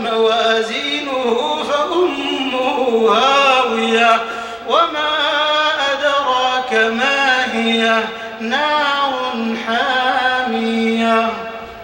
موازينه فأمه هاوية. وما أدراك ما هي نار حامية.